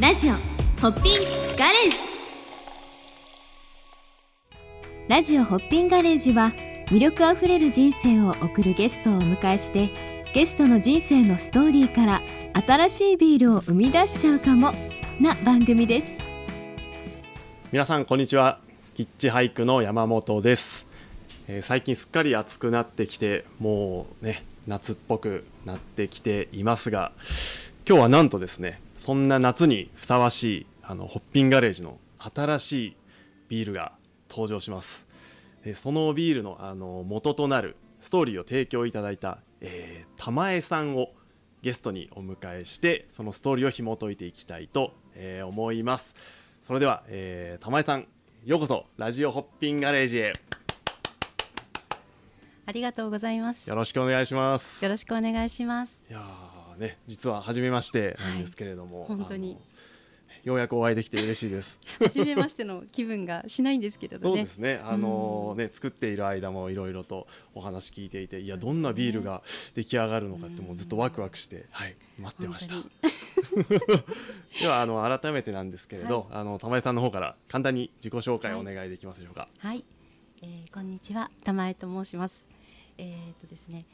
ラジオホッピンガレージ。ラジオホッピンガレージは魅力あふれる人生を送るゲストをお迎えしてゲストの人生のストーリーから新しいビールを生み出しちゃうかもな番組です。皆さんこんにちは。キッチハイクの山本です、えー最近すっかり暑くなってきてもうね夏っぽくなってきていますが今日はなんとですねそんな夏にふさわしいあのホッピンガレージの新しいビールが登場します。でそのビールのあの元となるストーリーを提供いただいた、えー玉江さんをゲストにお迎えしてそのストーリーを紐解いていきたいと、えー思います。それでは、えー玉江さんようこそラジオホッピンガレージへ。ありがとうございます。よよろしくお願いします。ろしくお願いします。いやーね実は初めましてなんですけれども、はい本当に。ようやくお会いできて嬉しいです。初めましての気分がしないんですけれどね。そうで。すね。あのね作っている間もいろいろとお話聞いていて、いやどんなビールが出来上がるのかってもうずっとワクワクしてはい待ってました。本。ではあの改めてなんですけれど、あの玉井さんの方から簡単に自己紹介をお願いできますでしょうか。はい、えー、こんにちは、玉江と申します。えっ、とですね、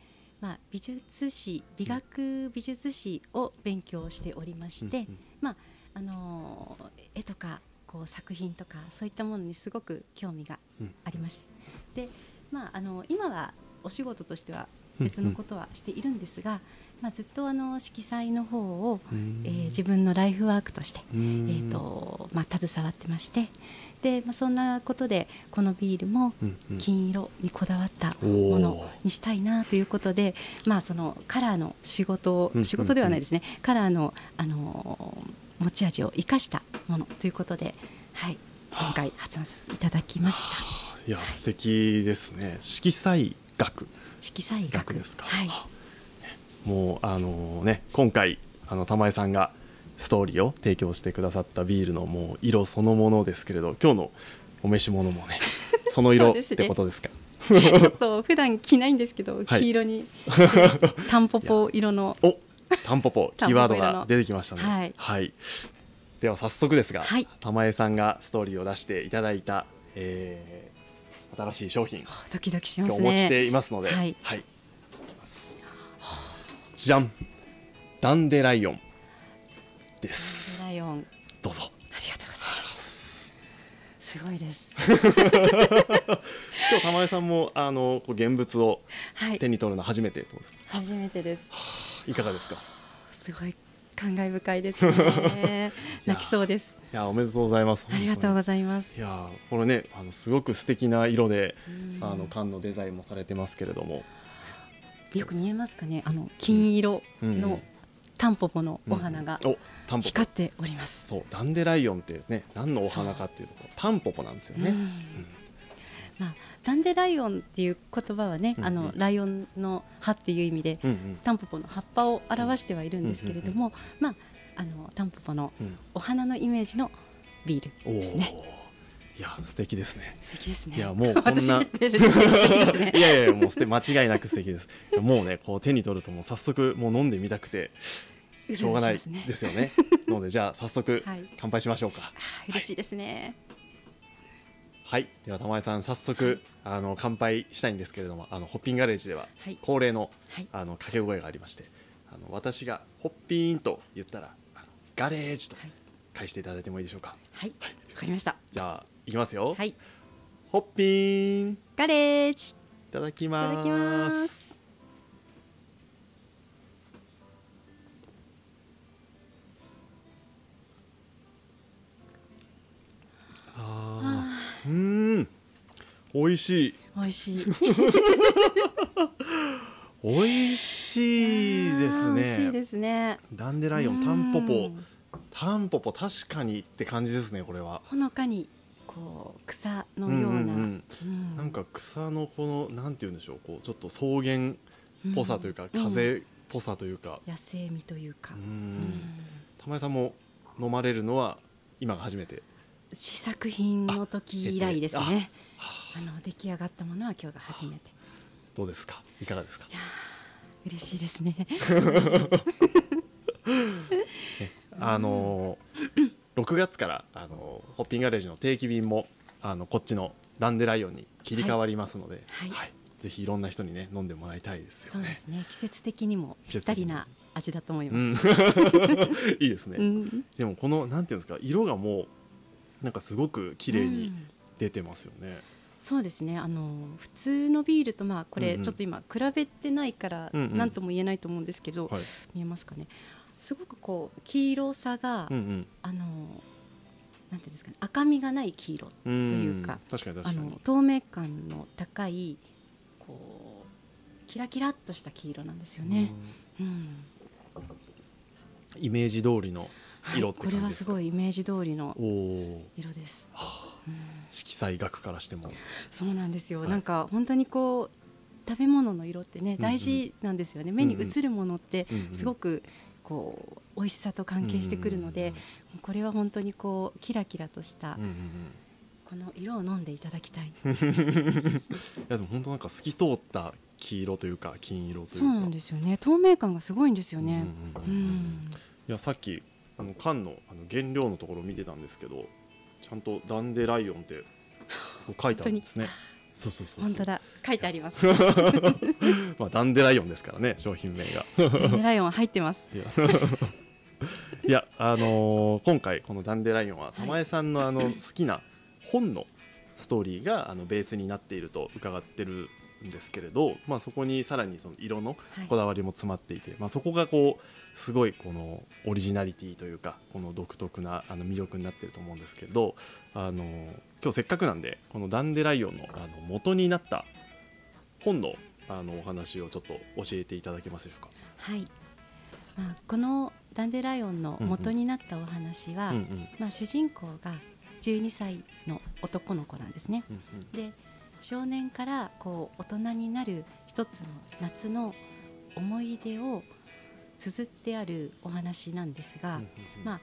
まあ美術史、美学美術史を勉強しておりまして、うんうんまああのー絵とかこう作品とかそういったものにすごく興味がうん。ありまして、で、まああの今はお仕事としては別のことはしているんですが、まあずっとあの色彩の方を、えー自分のライフワークとして。えーとまあ、携わってましてで、まあ、そんなことでこのビールも金色にこだわったものにしたいなということで、まあ、そのカラーの仕事を仕事ではないですね、カラーの、あのー持ち味を生かしたものということで、はい、今回発案させていただきました。いや素敵ですね。色彩学。色彩学。学ですか？はい、もうあのね今回あの玉井さんがストーリーを提供してくださったビールのもう色そのものですけれど今日のお召し物もね その色ってことですか？ちょっと普段着ないんですけど、はい。黄色にタンポポ色の。おタンポポ キーワードが出てきましたね。はい。では早速ですが、はい。玉江さんがストーリーを出していただいた、えー新しい商品ドキドキしますね。お持ちしていますので、はいじゃんダンデライオンですライオンどうぞありがとうございます。すごいです。今日玉江さんもあの現物をはい手。に取るの初めてってことですか？初めてです。いかがですか？すごい感慨深いですね。泣きそうです。いやおめでとうございます。ありがとうごいざいます。い。やこれねあのすごく素敵な色でうん。あの缶のデザインもされてますけれども。よく見えますかね。あの金色うん。のタンポポのお花が光っております。そうダンデライオンってね何のお花かっていうとタンポポなんですよね、うん。まあダンデライオンっていう言葉はね、うんあのライオンの葉っていう意味でうんうん。タンポポの葉っぱを表してはいるんですけれども、まああのタンポポのうん。お花のイメージのビールですね。いや素敵ですね。素敵ですね。いやもうこんな ね。いやいやもう間違いなく素敵です。もうねこう手に取るともう早速もう飲んでみたくてしょうがないですよね。なのでじゃあ早速はい。乾杯しましょうか。はい嬉しいですね。はい。では玉井さん早速あの乾杯したいんですけれどもあのホッピンガレージでははい。恒例のはい。あの掛け声がありましてあの私がホッピーンと言ったらガレージとはい返していただいてもいいでしょうか。はい、わかりました。じゃあいきますよ、はい、ホッピーン。いガレージ。ただきいたますだきます。あー。うー。ん。美味しい。美味しい。美味しいです美味しいねですね。ダンデライオンタンポポ。うんタンポポ確かにって感じですねこれは。ほのかにこう草のような、うんうんうん。うん。なんか草のこのなんて言うんでしょうこうちょっと草原っぽさというか、ん。風っぽさというか、野生味というか、玉井さんも飲まれるのは今が初めて。試作品の時以来ですあねあの出来上がったものは今日が初めてどうですか？いかがですか？いやー嬉しいですね。あのー6月からあのホッピンガレージの定期便もあのこっちのダンデライオンに切り替わりますので、はい。はい。ぜひいろんな人にね飲んでもらいたいですよね。そうですね。季節的にもぴったりな味だと思いうん。ます、いいですね、うん。でもこのなんていうんですか色がもうなんかすごく綺麗にうん出てますよね。そうですねあの普通のビールとまあこれちょっと今比べてないから何とも言えないと思うんですけど、はい。見えますかねすごくこう黄色さが、うんうん。あのなんていうんですかね赤みがない黄色といいうかあ確かに確かにの。透明感の高いこうキラキラっとした黄色なんですよね。うんうんイメージ通りのはい色ってこれはす。ごいイメージ通りの。色です。はあうん色彩学からしても。そうなんですよ、はい。なんか本当にこう食べ物の色ってねうん大事なんですよね、目に映るものってうんうんすごくこう美味しさと関係してくるので、これは本当にこうキラキラとしたうんうんうん。この色を飲んでいただきたい、いやでも本当なんか透き通った黄色というか金色というか。そうなんですよね。透明感がすごいんですよね。うんううんうんうん。ん。いやさっきあの缶のあの原料のところを見てたんですけどちゃんとダンデライオンって書いてあるんですね。そうそうそう。本当だ書いてあります まあダンデライオンですからね商品名が。デンデライオン入ってますいや あのー今回このダンデライオンはい玉江さんのあの好きな本のストーリーがあのベースになっていると伺ってるんですけれど、まあ、そこにさらにその色のはい。こだわりも詰まっていて、まあ、そこがこうすごいこのオリジナリティというかこの独特なあの魅力になってると思うんですけどあの今日せっかくなんでこのダンデライオンのあの元になった本のあのお話をちょっと教えていただけますでしょうか？はい、まあ、このダンデライオンの元になったお話は、うんうん。まあ、主人公が12歳の男の子なんですね。うんうん。で少年からこう大人になる一つの夏の思い出を綴ってあるお話なんですが、まあ、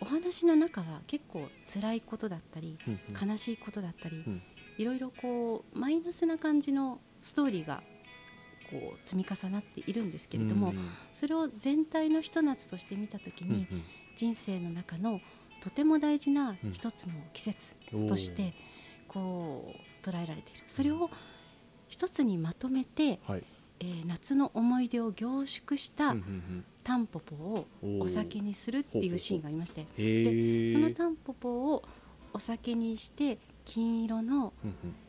お話の中は結構辛いことだったり悲しいことだったり、うん。いろいろこうマイナスな感じのストーリーがこう積み重なっているんですけれども、それを全体のひと夏として見た時に、うん人生の中のとても大事な一つの季節うんとしてこう捉えられている。それを一つにまとめて、はい。えー夏の思い出を凝縮したタンポポをお酒にするっていうシーンがありましてへえそのタンポポをお酒にして金色の、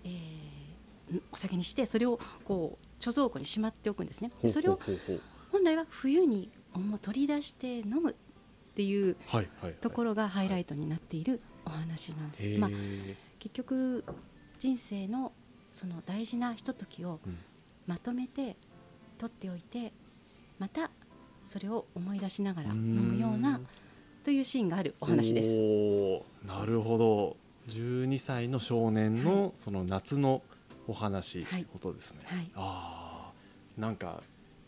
えーんお酒にしてそれをこう貯蔵庫にしまっておくんですね。それを本来は冬にもう取り出して飲むっていうところがハイライトになっているお話なんです。まあ、結局人生のその大事なひとときをうん。まとめて取っておいてまたそれを思い出しながら飲ん。むようなというシーンがあるお話です。なるほど。12歳の少年のその夏のお話ことですね、はい。ああなんか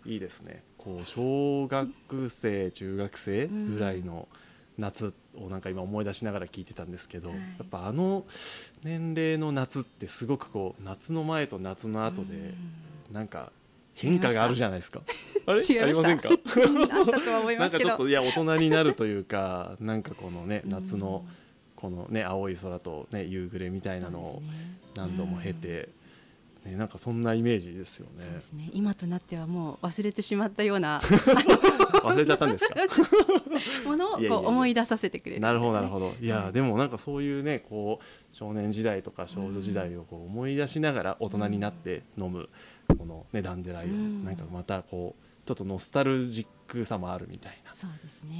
いいですね。こう小学生中学生ぐらいの夏をなんか今思い出しながら聞いてたんですけど、はい。やっぱあの年齢の夏ってすごくこう夏の前と夏の後でなんか変化があるじゃないですか。あれ？ありませんか？なんか。ちょっといや大人になるというかなんかこのねうん。夏のこのね青い空とね夕暮れみたいなのを何度も経て、ね、なんかそんなイメージですよね。ね。今となってはもう忘れてしまったような 忘れちゃったんですか？ものをこう思い出させてくれる、なるほどなるほど。いや、はいでもなんかそういうねこう少年時代とか少女時代をこう思い出しながら大人になって飲むこのねダンデライオン、うんなんかまたこうちょっとノスタルジックさもあるみたいな。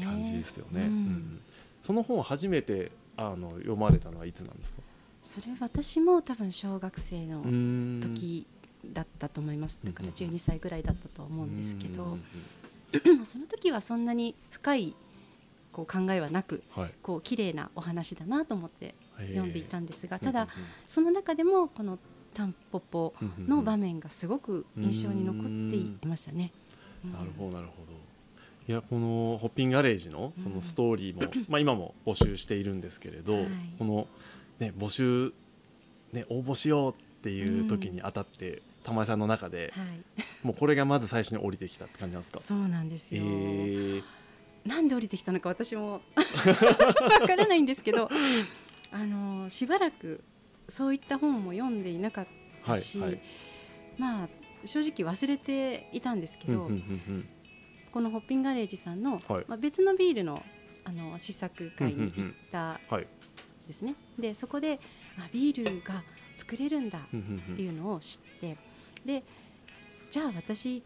感じですよね、うんうんその本を初めてあの読まれたのはいつなんですか？それ私も多分小学生の時だったと思います。だからうん12歳ぐらいだったと思うんですけうんどその時はそんなに深いこう考えはなくはい。こう綺麗なお話だなと思って読んでいたんですがただうんその中でもこのタンポポうんうんの場面がすごく印象に残っていましたね。うん。なるほどなるほど。いやこのホッピンガレージのそのストーリーも、まあ今も募集しているんですけれど、はい。このね募集ね応募しようっていう時にあたって、玉井さんの中ではい、もうこれがまず最初に降りてきたって感じなんですか？そうなんですえよ。ー。なんで降りてきたのか私も わからないんですけどあのしばらくそういった本も読んでいなかったし、はいはい。まあ正直忘れていたんですけど、うんうんうんこのホッピンガレージさんの、はい。まあ、別のビールのあの試作会に行ったですね、でそこであビールが作れるんだっていうのを知ってでじゃあ私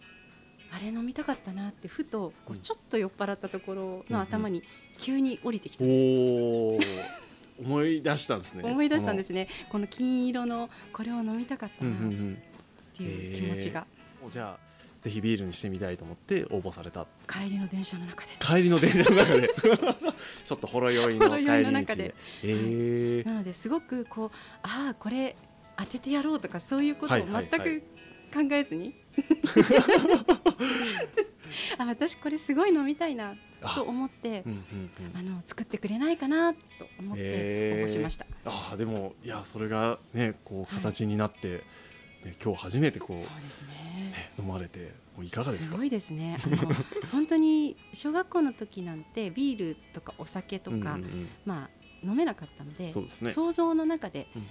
あれ飲みたかったなってふとこううん。ちょっと酔っ払ったところの頭に急に降りてきたうんです、おお思い出したんですね。思い出したんですね。この金色のこれを飲みたかったうんうんうなっんていう気持ちが。じゃあぜひビールにしてみたいと思って応募された。帰りの電車の中で。帰りの電車の中で。ちょっっとほろ酔いの帰ほろ酔いり道の中で。でえー。なのですごくこうああこれ当ててやろうとかそういうことを全はいく考えずに、あ私これすごい飲みたいなと思ってうんうんうん。あの作ってくれないかなと思って応募しました、ああでもいやそれがねこう形になって、ね、今日初めてこう、そうですね。ね飲まれてもういかがですか？すごいですね。本当に小学校の時なんてビールとかお酒とか、うんうんうん。まあ飲めなかったのでね。想像の中で、うん。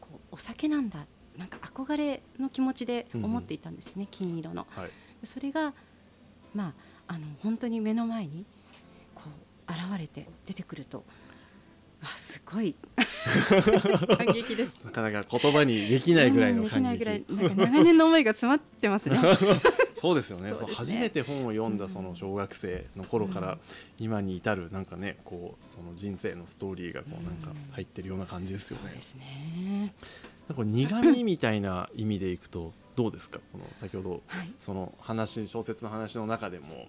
こうお酒なんだなんか憧れの気持ちで思っていたんですよね、金色の。はいそれがまああの本当に目の前にこう現れて出てくるとあすごい 感激です。なかなか言葉にできないぐらいのうんでき感ないぐらい激なんか長年の思いが詰まってますね。そうですよねそうそう初めて本を読んだうんその小学生の頃からうん今に至るなんかねこうその人生のストーリーがこうなんかうん入ってるような感じですよねそうで。すね。なんか苦味みたいな意味でいくとどうですか？この先ほどはい。その話小説の話の中でも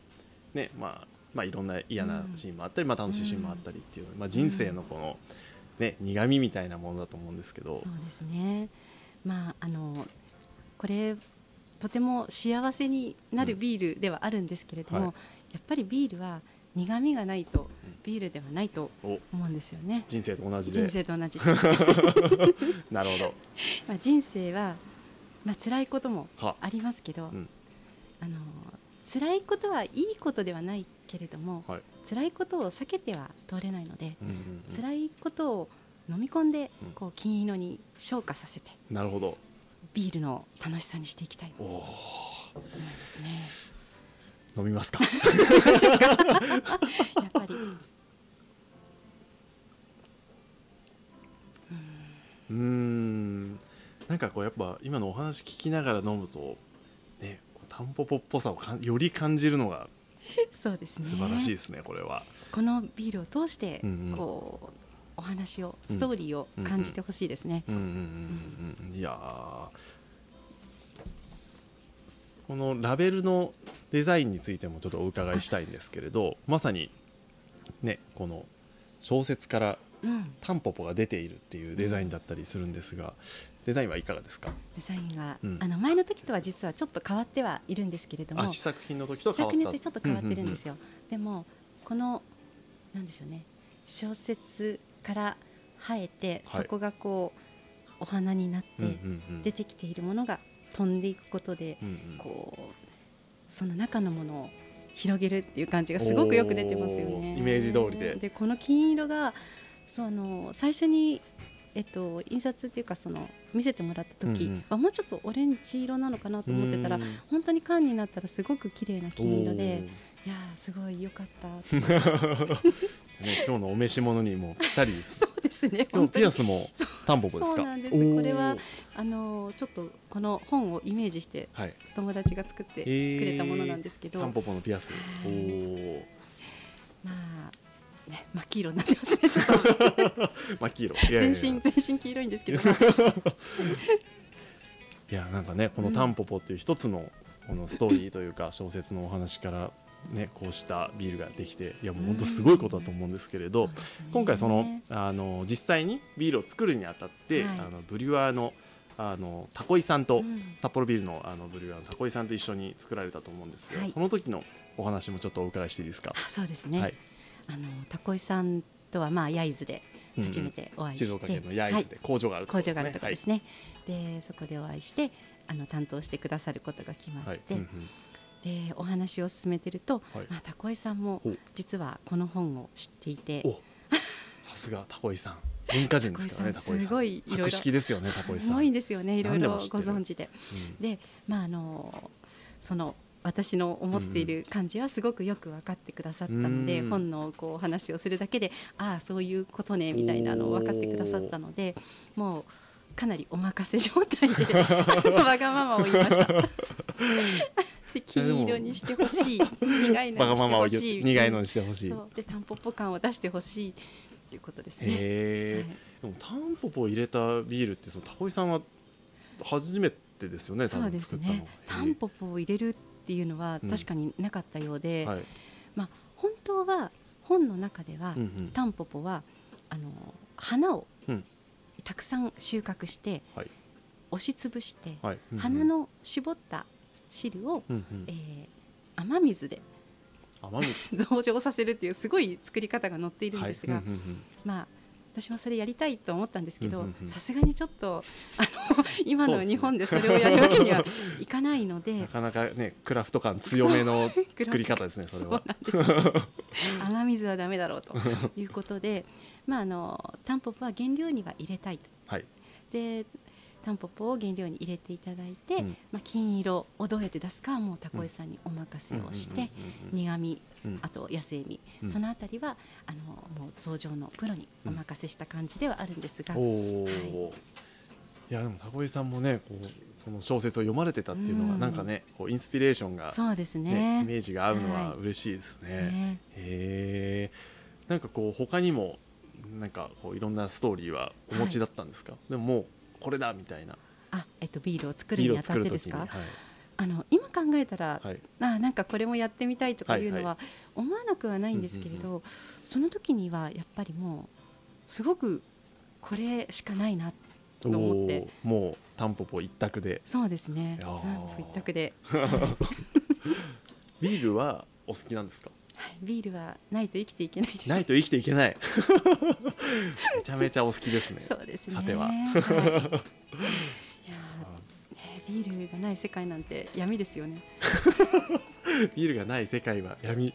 ねまあまあいろんな嫌なシーンもあったり、まあ楽しいシーンもあったりっていう、まあ、人生のこの、ね、苦味みたいなものだと思うんですけど。そうですね。まああのこれとても幸せになるビールではあるんですけれども、うんはい。やっぱりビールは苦味がないとうん。ビールではないとお。思うんですよね。人生と同じで。人生と同じ。なるほど。まあ人生はまあ辛いこともは。ありますけど、うん。あの辛いことはいいことではないけれども、はい。辛いことを避けては通れないので、うんうんうん。辛いことを飲み込んで、うん。こう金色に昇華させてなるほど。ビールの楽しさにしていきたいとお思いますね。ー飲みますか？やっぱり、うーん。なんかこうやっぱ今のお話聞きながら飲むとねこうタンポポっぽさをかんより感じるのがそうですね。素晴らしいですねこれは。このビールを通して、うんうん。こうお話をうんストーリーを感じてほしいですね。うんうんうんうん。いやー。このラベルのデザインについてもちょっとお伺いしたいんですけれどまさにねこの小説からうん、タンポポが出ているっていうデザインだったりするんですがデザインはいかがですか？デザインは、うん。あの前の時とは実はちょっと変わってはいるんですけれどもあ試作品の時と変わ昨ったちょっと変わってるんですよ、でもこのなんでしょうね小説から生えて、はい。そこがこうお花になって、出てきているものが飛んでいくことで、こうその中のものを広げるっていう感じがすごくよく出てますよね。イメージ通りで。でこの金色がその最初にえっと、印刷っていうかその見せてもらった時、うんうん。あもうちょっとオレンジ色なのかなと思ってたらうん。本当に缶になったらすごく綺麗な金色でいやーすごい良かった。ね、今日のお召し物にもぴったりです。そうですね今日ピアスもタンポポですか？そうです。おー。これはあのーちょっとこの本をイメージしてはい。友達が作ってくれたものなんですけど、タンポポのピアス。おはい。ー。まあね真っ黄色になってますねちょっと。真っ黄色。いやいや全身全身黄色いんですけど。いやなんかねこの「タンポポ」っていう一つのこのストーリーというか小説のお話からねこうしたビールができていやもう本当すごいことだと思うんですけれどね。今回そのあの実際にビールを作るにあたって、はい。あのブリュワーのあのタコイさんと、うん。札幌ビールのあのブリュワーのタコイさんと一緒に作られたと思うんですが、はい。その時のお話もちょっとお伺いしていいですか？あそうですね、はい。あのタコイさんとはまあ焼津でうんうん。初めてお会いして、静岡県の焼津で工場があるところですね。工場があるところですね、でそこでお会いしてあの担当してくださることが決まって、はいはい。うんうんでお話を進めてると、はい。まあ、タコイさんも実はこの本を知っていて。お。さすがタコイさん。文化人ですからねさんすごいいろいろ。ですよねタコイさん。すごいんですよねいろいろご存知で。うん。でまああのその私の思っている感じはすごくよく分かってくださったので、うん。本のこう話をするだけでああそういうことねみたいなのを分かってくださったのでもうかなりお任せ状態で わがままを言いました。で金色にしてほしい。苦いのにしてほしい。う苦いのにしてほしい。でタンポポ感を出してほしいということですね。はい。でもタンポポを入れたビールってそのタコイさんは初めてですよねそうですね。タンポポを入れるっていうのはうん。確かになかったようで、はい。まあ、本当は本の中では、うんうん。タンポポはあの花をうん。たくさん収穫してはい。押しつぶして、はい。うんうん。花の絞った汁を、うんうん。えー雨水で甘み 増上させるっていうすごい作り方が載っているんですが、はい。まあ私はそれやりたいと思ったんですけどさすがにちょっとあの今の日本でそれをやるわけにはいかないので なかなかねクラフト感強めの 作り方ですねそれは。雨水はダメだろうということで、まあ、あのタンポポは原料には入れたいと。はい。でタンポポを原料に入れていただいて、うん。まあ、金色をどうやって出すかはもうタコイさんにお任せをして、苦味うん。あと野生味、うん。そのあたりはあのもう創業のプロにお任せした感じではあるんですが、おお、い、やでもタコイさんもねこうその小説を読まれてたっていうのがうん。なんかねこうインスピレーションが、そうですね。ねイメージが合うのははい。嬉しいですね。ね。へえなんかこう他にもなんかこういろんなストーリーはお持ちだったんですか、でももうこれだみたいな。あえっと、ビールを作るにあたってですか、はい。あの今考えたら、はい。あなんかこれもやってみたいとかいうのはいはは思わなくはないんですけれど、その時にはやっぱりもうすごくこれしかないなと思って。もうタンポポ一択で。そうですね。いやー。うん一択で、ビールはお好きなんですか？はい。ビールはないと生きていけないです。ないと生きていけない。めちゃめちゃお好きですね。そうですね。さては。はい。いやーねビールがない世界なんて闇ですよね。ビールがない世界は闇。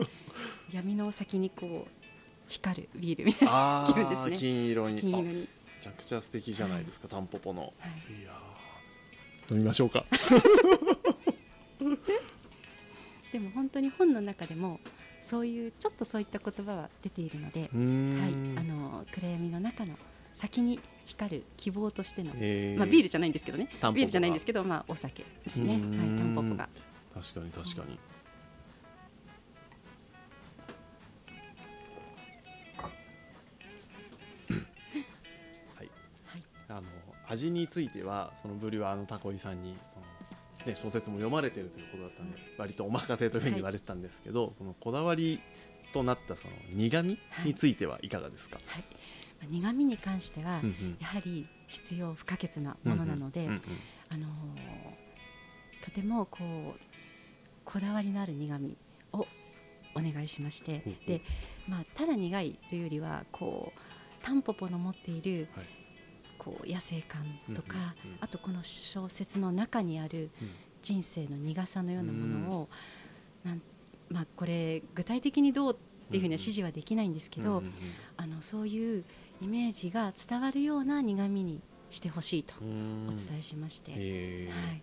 闇の先にこう光るビールみたいな。あ気分ですーね。金色に。金色に、ちゃくちゃ素敵じゃないですか、タンポポの。はい。いやー。飲みましょうか でも本当に本の中でもそういうちょっとそういった言葉は出ているのではい、んあの暗闇の中の先に光る希望としての、えー。まあ、ビールじゃないんですけどね。ビールじゃないんですけど、まあ、お酒ですね、はい、タンポポが。確かに確かに、はい。はい。あの味についてはそのブリュワーのタコイさんにその、ね、小説も読まれてるということだったんで、割とお任せというふうに言われてたんですけど、そのこだわりとなったその苦味についてはいかがですか、はい。まあ苦味に関しては、やはり必要不可欠なものなので、あのーとてもこうこだわりのある苦味をお願いしまして、でまあ、ただ苦いというよりはこうタンポポの持っているはいこう野生感とか、あとこの小説の中にあるうん。人生の苦さのようなものを、なんまあ、これ具体的にどうっていうふうには指示はできないんですけど、あのそういうイメージが伝わるような苦味にしてほしいとお伝えしまして、えー。はい。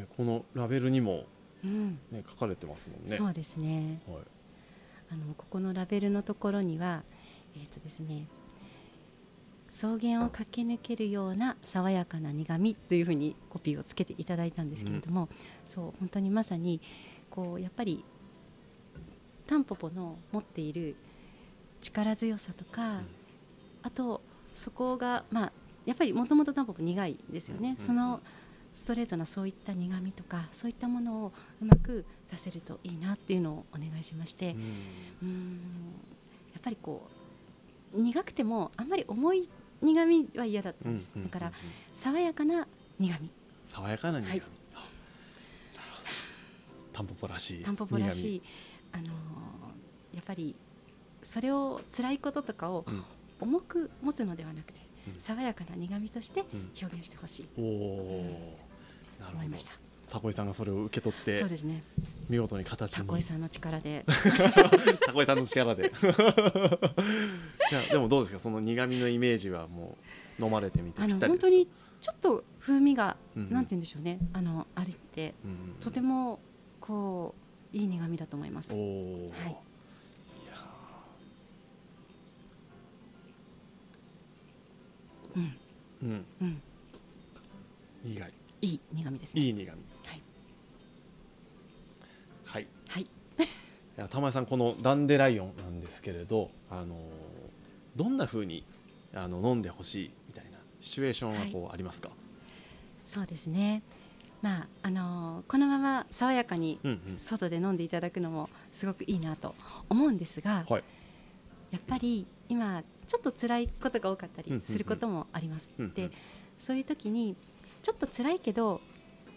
ねこのラベルにも、うん。ね、書かれてますもんね。そうですね。はい。あのここのラベルのところにはえっ、とですね草原を駆け抜けるような爽やかな苦味というふうにコピーをつけていただいたんですけれども、そう本当にまさにこうやっぱりタンポポの持っている力強さとか、あとそこがまあやっぱりもともとタンポポ苦いですよね、うんそのストレートなそういった苦味とかそういったものをうまく出せるといいなっていうのをお願いしまして、うん。やっぱりこう苦くてもあんまり重い苦味は嫌だったんです、うんうんだから爽やかな苦味。爽やかな苦味、はい。タンポポらしいタンポポらし苦い、あのーやっぱりそれを辛いこととかを重く持つのではなくて、うん。爽やかな苦味としてうん。表現してほしい。おお、なるほど。と思いました。タコイさんがそれを受け取ってそうですね。見事に形に。タコイさんの力で。タコイさんの力で。いやでもどうですか？その苦味のイメージはもう飲まれてみてあの本当にちょっと風味が、うんうん。なんて言うんでしょうね。あのあれって。うんうんとてもこういい苦味だと思います。おお、はい。うん。うん。うん。意外いい苦味ですね。いい苦味。はい。はい。はい。玉井さんこのダンデライオンなんですけれどあのどんな風にあの飲んでほしいみたいなシチュエーションはこうありますか、そうですね。まああのこのまま爽やかに外で飲んでいただくのもすごくいいなと思うんですが、はい。やっぱり今ちょっと辛いことが多かったりすることもあります。でそういう時にちょっと辛いけど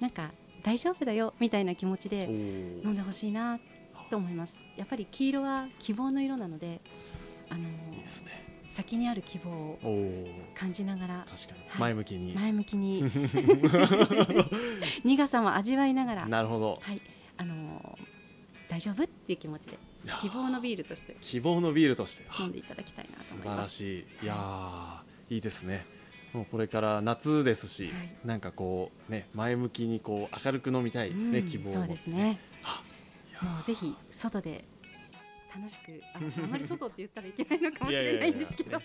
なんか大丈夫だよみたいな気持ちおでー。飲んでほしいなと思います。やっぱり黄色は希望の色なのであのね。先にある希望を感じながら確かに。はい。前向きに、前向きに。苦さも味わいながらなるほど。はい、あのー大丈夫っていう気持ちで希望のビールとして希望のビールとして。飲んでいただきたいなと素思います。晴らしい。いやーいいですねもうこれから夏ですし、はいなんかこうね前向きにこう明るく飲みたいですね、うん希望をそうですね。もうぜひ外で楽しくああまり外って言ったらいけないのかもしれないんですけど、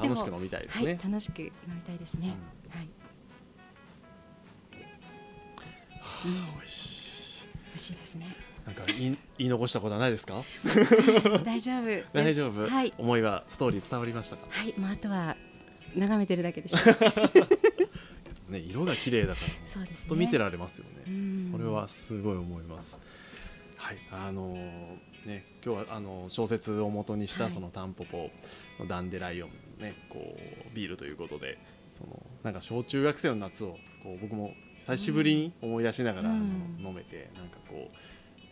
楽しく飲みたいですはいね、楽しく飲みたいですね。はい。うん美味しい美味しいですね。なんか言い 言い残したことはないですか？大丈夫。大丈夫、はい思いはストーリー伝わりましたか？はい。もうあとは眺めてるだけでした。ね色が綺麗だからね。ずっと見てられますよね。うん。それはすごい思います。はいあのーね今日はあの小説を元にしたはい。そのタンポポのダンデライオンねこうビールということでそのなんか小中学生の夏をこう僕も久しぶりに思い出しながら、うん。飲めてなんかこ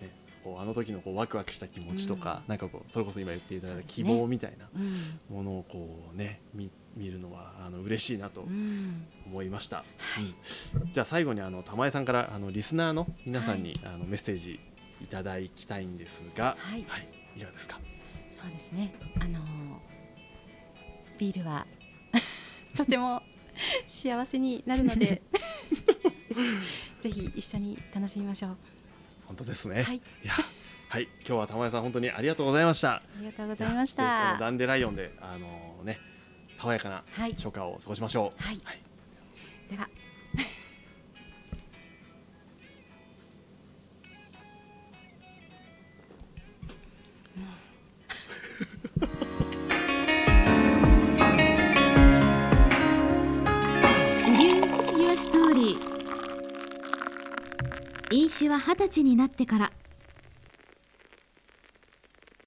うねこうあの時のこうワクワクした気持ちとか、なんかこうそれこそ今言っていただいた希望みたいなうん。ものをこうね見見るのはあの嬉しいなとうん。思いました、はい。うん。じゃあ最後にあの玉江さんからあのリスナーの皆さんに、あのメッセージいただきたいんですが、はい。い、かがですか？そうですね。あのービールは とても幸せになるので、ぜひ一緒に楽しみましょう。本当ですね、はい、やはい。今日は玉江さん本当にありがとうございました。ありがとうございました。ダンデライオンであのね爽やかなはい。初夏を過ごしましょう。はい。では。リュー・ユア・ストーリー。飲酒は二十歳になってから